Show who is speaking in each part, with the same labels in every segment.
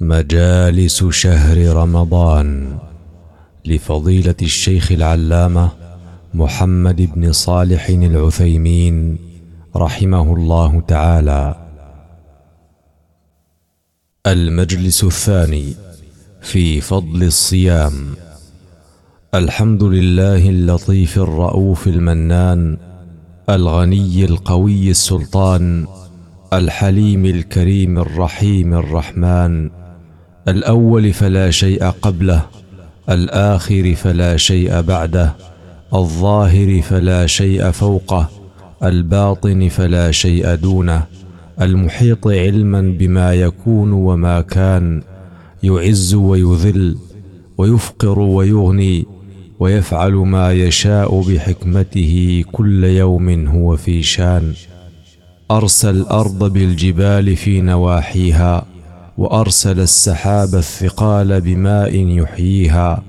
Speaker 1: مجالس شهر رمضان لفضيلة الشيخ العلامة محمد بن صالح العثيمين رحمه الله تعالى. المجلس الثاني في فضل الصيام. الحمد لله اللطيف الرؤوف المنان الغني القوي السلطان الحليم الكريم الرحيم الرحمن الأول فلا شيء قبله الآخر فلا شيء بعده الظاهر فلا شيء فوقه الباطن فلا شيء دونه المحيط علما بما يكون وما كان يعز ويذل ويفقر ويغني ويفعل ما يشاء بحكمته كل يوم هو في شان أرسى الأرض بالجبال في نواحيها. وأرسل السحاب الثقال بماء يحييها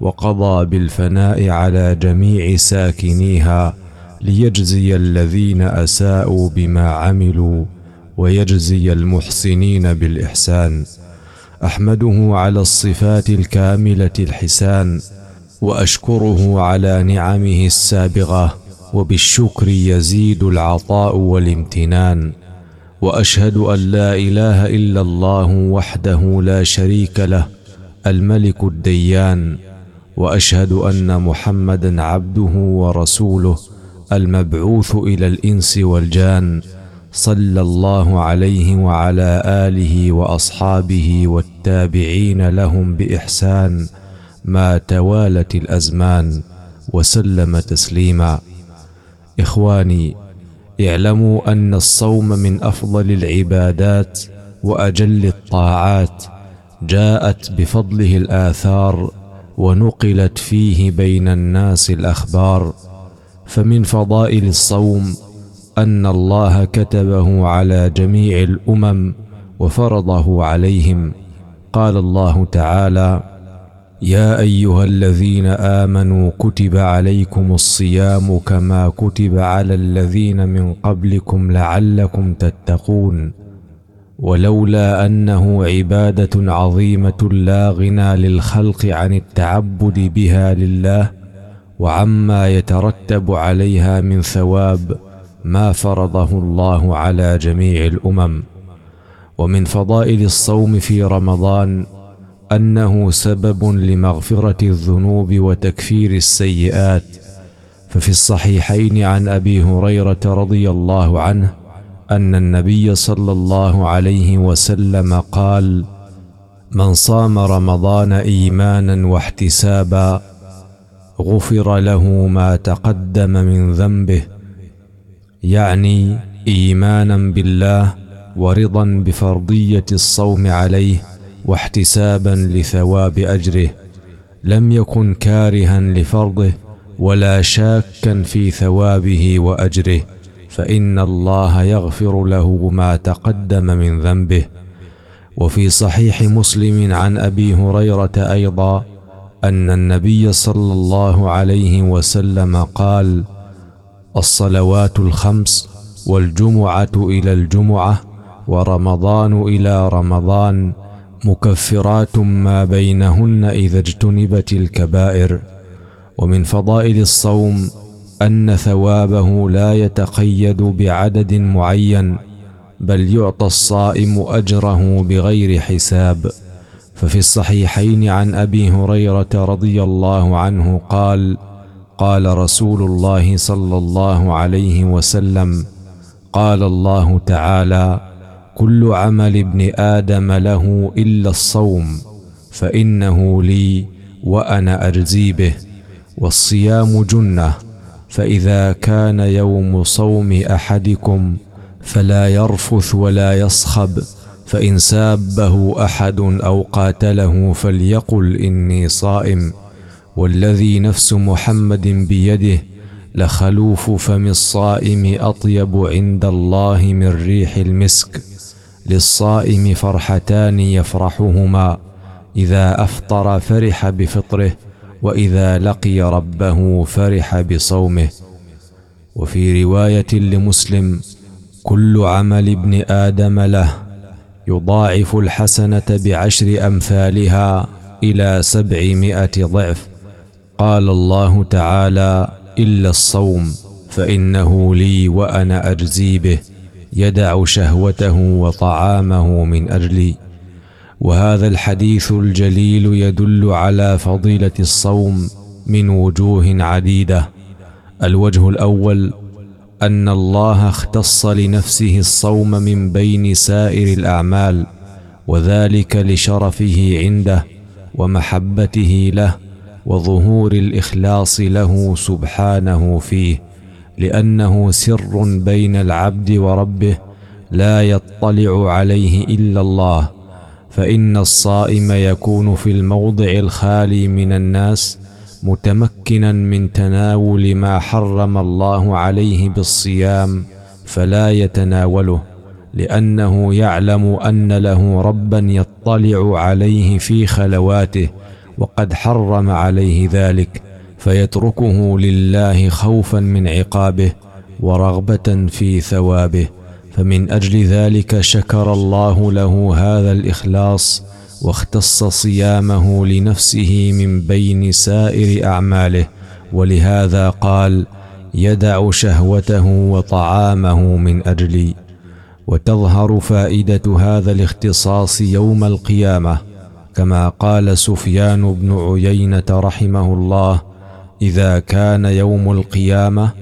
Speaker 1: وقضى بالفناء على جميع ساكنيها ليجزي الذين أساءوا بما عملوا ويجزي المحسنين بالإحسان. أحمده على الصفات الكاملة الحسان وأشكره على نعمه السابغة وبالشكر يزيد العطاء والامتنان. وأشهد أن لا إله إلا الله وحده لا شريك له الملك الديان. وأشهد أن محمدا عبده ورسوله المبعوث إلى الإنس والجان صلى الله عليه وعلى آله وأصحابه والتابعين لهم بإحسان ما توالت الأزمان وسلم تسليما. إخواني اعلموا أن الصوم من أفضل العبادات وأجل الطاعات جاءت بفضله الآثار ونقلت فيه بين الناس الأخبار. فمن فضائل الصوم أن الله كتبه على جميع الأمم وفرضه عليهم. قال الله تعالى يا أيها الذين آمنوا كتب عليكم الصيام كما كتب على الذين من قبلكم لعلكم تتقون ولولا أنه عبادة عظيمة لا غنى للخلق عن التعبد بها لله وعما يترتب عليها من ثواب ما فرضه الله على جميع الأمم. ومن فضائل الصوم في رمضان أنه سبب لمغفرة الذنوب وتكفير السيئات. ففي الصحيحين عن أبي هريرة رضي الله عنه أن النبي صلى الله عليه وسلم قال من صام رمضان إيمانا واحتسابا غفر له ما تقدم من ذنبه يعني إيمانا بالله ورضا بفرضية الصوم عليه واحتسابا لثواب أجره لم يكن كارها لفرضه ولا شاكا في ثوابه وأجره فإن الله يغفر له ما تقدم من ذنبه. وفي صحيح مسلم عن أبي هريرة أيضا أن النبي صلى الله عليه وسلم قال الصلوات الخمس والجمعة إلى الجمعة ورمضان إلى رمضان مكفرات ما بينهن إذا اجتنبت الكبائر. ومن فضائل الصوم أن ثوابه لا يتقيد بعدد معين بل يعطى الصائم أجره بغير حساب. ففي الصحيحين عن أبي هريرة رضي الله عنه قال قال رسول الله صلى الله عليه وسلم قال الله تعالى كل عمل ابن آدم له إلا الصوم فإنه لي وأنا اجزي به والصيام جنة فإذا كان يوم صوم أحدكم فلا يرفث ولا يصخب فإن سابه أحد أو قاتله فليقل إني صائم والذي نفس محمد بيده لخلوف فم الصائم أطيب عند الله من ريح المسك. للصائم فرحتان يفرحهما. إذا أفطر فرح بفطره وإذا لقي ربه فرح بصومه. وفي رواية لمسلم كل عمل ابن آدم له يضاعف الحسنة بعشر أمثالها إلى سبعمائة ضعف. قال الله تعالى إلا الصوم فإنه لي وأنا أجزي به. يدع شهوته وطعامه من أجلي. وهذا الحديث الجليل يدل على فضيلة الصوم من وجوه عديدة. الوجه الأول أن الله اختص لنفسه الصوم من بين سائر الأعمال وذلك لشرفه عنده ومحبته له وظهور الإخلاص له سبحانه فيه. لأنه سر بين العبد وربه لا يطلع عليه إلا الله فإن الصائم يكون في الموضع الخالي من الناس متمكنا من تناول ما حرم الله عليه بالصيام فلا يتناوله لأنه يعلم أن له ربا يطلع عليه في خلواته وقد حرم عليه ذلك. فيتركه لله خوفا من عقابه ورغبة في ثوابه. فمن أجل ذلك شكر الله له هذا الإخلاص واختص صيامه لنفسه من بين سائر أعماله. ولهذا قال يدع شهوته وطعامه من أجلي. وتظهر فائدة هذا الاختصاص يوم القيامة. كما قال سفيان بن عيينة رحمه الله إذا كان يوم القيامة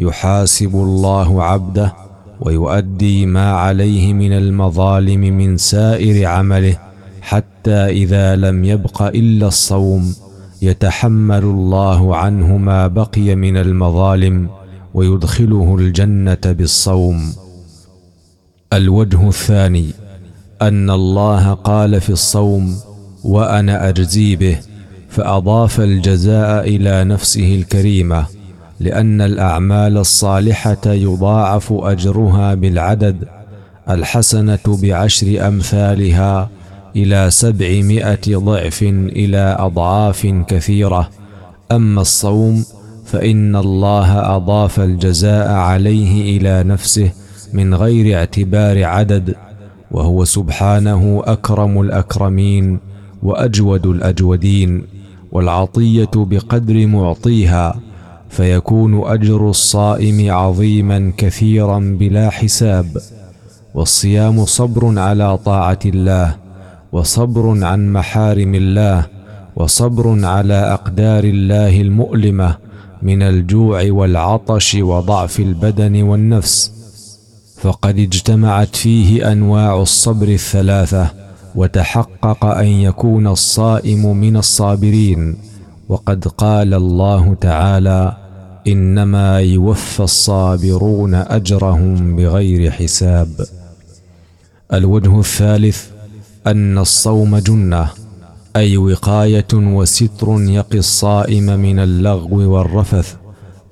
Speaker 1: يحاسب الله عبده ويؤدي ما عليه من المظالم من سائر عمله حتى إذا لم يبق إلا الصوم يتحمل الله عنه ما بقي من المظالم ويدخله الجنة بالصوم. الوجه الثاني أن الله قال في الصوم وأنا أجزي به فأضاف الجزاء إلى نفسه الكريمة لأن الأعمال الصالحة يضاعف أجرها بالعدد الحسنة بعشر أمثالها إلى سبعمائة ضعف إلى أضعاف كثيرة. أما الصوم فإن الله أضاف الجزاء عليه إلى نفسه من غير اعتبار عدد وهو سبحانه أكرم الأكرمين وأجود الأجودين. والعطية بقدر معطيها فيكون أجر الصائم عظيما كثيرا بلا حساب والصيام صبر على طاعة الله وصبر عن محارم الله وصبر على أقدار الله المؤلمة من الجوع والعطش وضعف البدن والنفس. فقد اجتمعت فيه أنواع الصبر الثلاثة وتحقق أن يكون الصائم من الصابرين. وقد قال الله تعالى إنما يوفى الصابرون أجرهم بغير حساب. الوجه الثالث أن الصوم جنة أي وقاية وستر يقي الصائم من اللغو والرفث.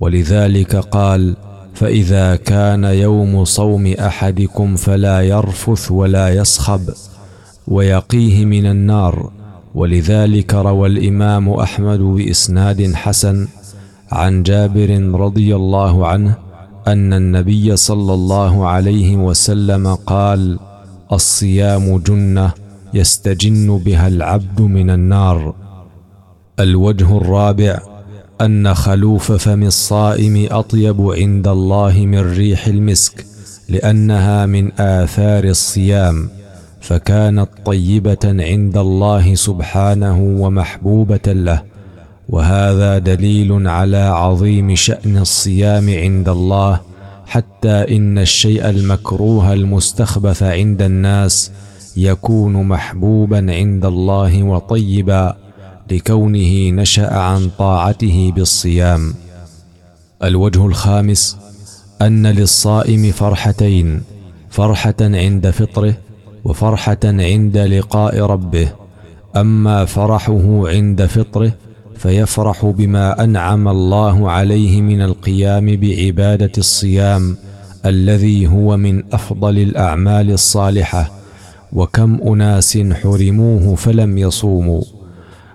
Speaker 1: ولذلك قال فإذا كان يوم صوم أحدكم فلا يرفث ولا يصخب. ويقيه من النار. ولذلك روى الإمام أحمد بإسناد حسن عن جابر رضي الله عنه أن النبي صلى الله عليه وسلم قال الصيام جنة يستجن بها العبد من النار. الوجه الرابع أن خلوف فم الصائم أطيب عند الله من ريح المسك لأنها من آثار الصيام. فكانت طيبة عند الله سبحانه ومحبوبة له وهذا دليل على عظيم شأن الصيام عند الله حتى إن الشيء المكروه المستخبث عند الناس يكون محبوبا عند الله وطيبا لكونه نشأ عن طاعته بالصيام. الوجه الخامس أن للصائم فرحتين فرحة عند فطره وفرحة عند لقاء ربه. أما فرحه عند فطره فيفرح بما أنعم الله عليه من القيام بعبادة الصيام الذي هو من أفضل الأعمال الصالحة. وكم أناس حرموه فلم يصوموا.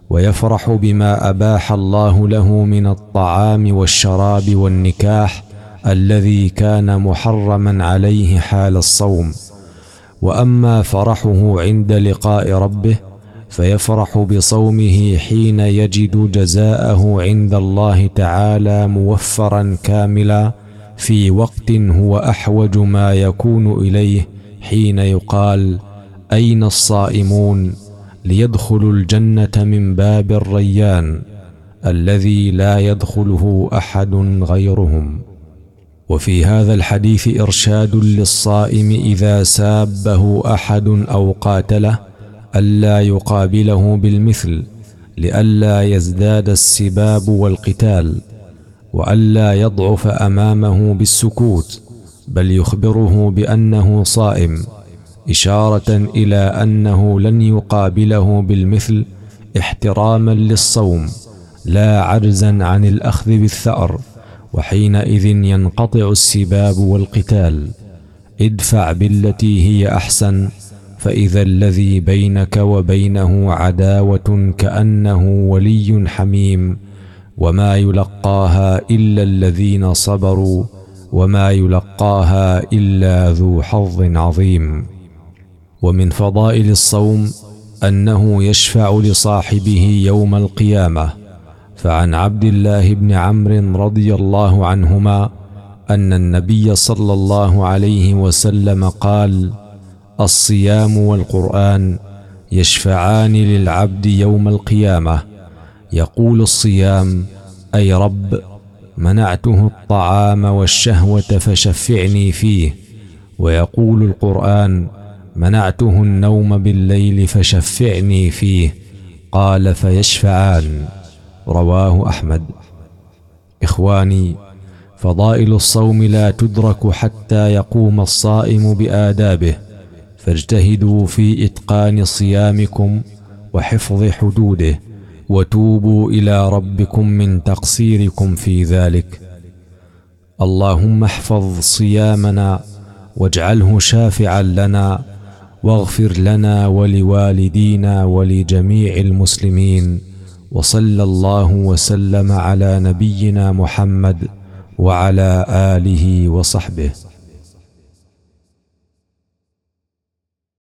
Speaker 1: ويفرح بما أباح الله له من الطعام والشراب والنكاح الذي كان محرما عليه حال الصوم. وأما فرحه عند لقاء ربه فيفرح بصومه حين يجد جزاءه عند الله تعالى موفرا كاملا في وقت هو أحوج ما يكون إليه حين يقال أين الصائمون ليدخلوا الجنة من باب الريان الذي لا يدخله أحد غيرهم وفي هذا الحديث إرشاد للصائم إذا سابه أحد أو قاتله ألا يقابله بالمثل لئلا يزداد السباب والقتال وألا يضعف أمامه بالسكوت بل يخبره بأنه صائم إشارة إلى أنه لن يقابله بالمثل احتراما للصوم لا عجزا عن الأخذ بالثأر. وحينئذ ينقطع السباب والقتال. ادفع بالتي هي أحسن فإذا الذي بينك وبينه عداوة كأنه ولي حميم وما يلقاها إلا الذين صبروا وما يلقاها إلا ذو حظ عظيم. ومن فضائل الصوم أنه يشفع لصاحبه يوم القيامة. فعن عبد الله بن عمرو رضي الله عنهما أن النبي صلى الله عليه وسلم قال الصيام والقرآن يشفعان للعبد يوم القيامة. يقول الصيام أي رب منعته الطعام والشهوة فشفعني فيه. ويقول القرآن منعته النوم بالليل فشفعني فيه. قال فيشفعان. رواه أحمد. إخواني فضائل الصوم لا تدرك حتى يقوم الصائم بآدابه فاجتهدوا في إتقان صيامكم وحفظ حدوده وتوبوا إلى ربكم من تقصيركم في ذلك. اللهم احفظ صيامنا واجعله شافعا لنا واغفر لنا ولوالدينا ولجميع المسلمين. وصلى الله وسلم على نبينا محمد وعلى آله وصحبه.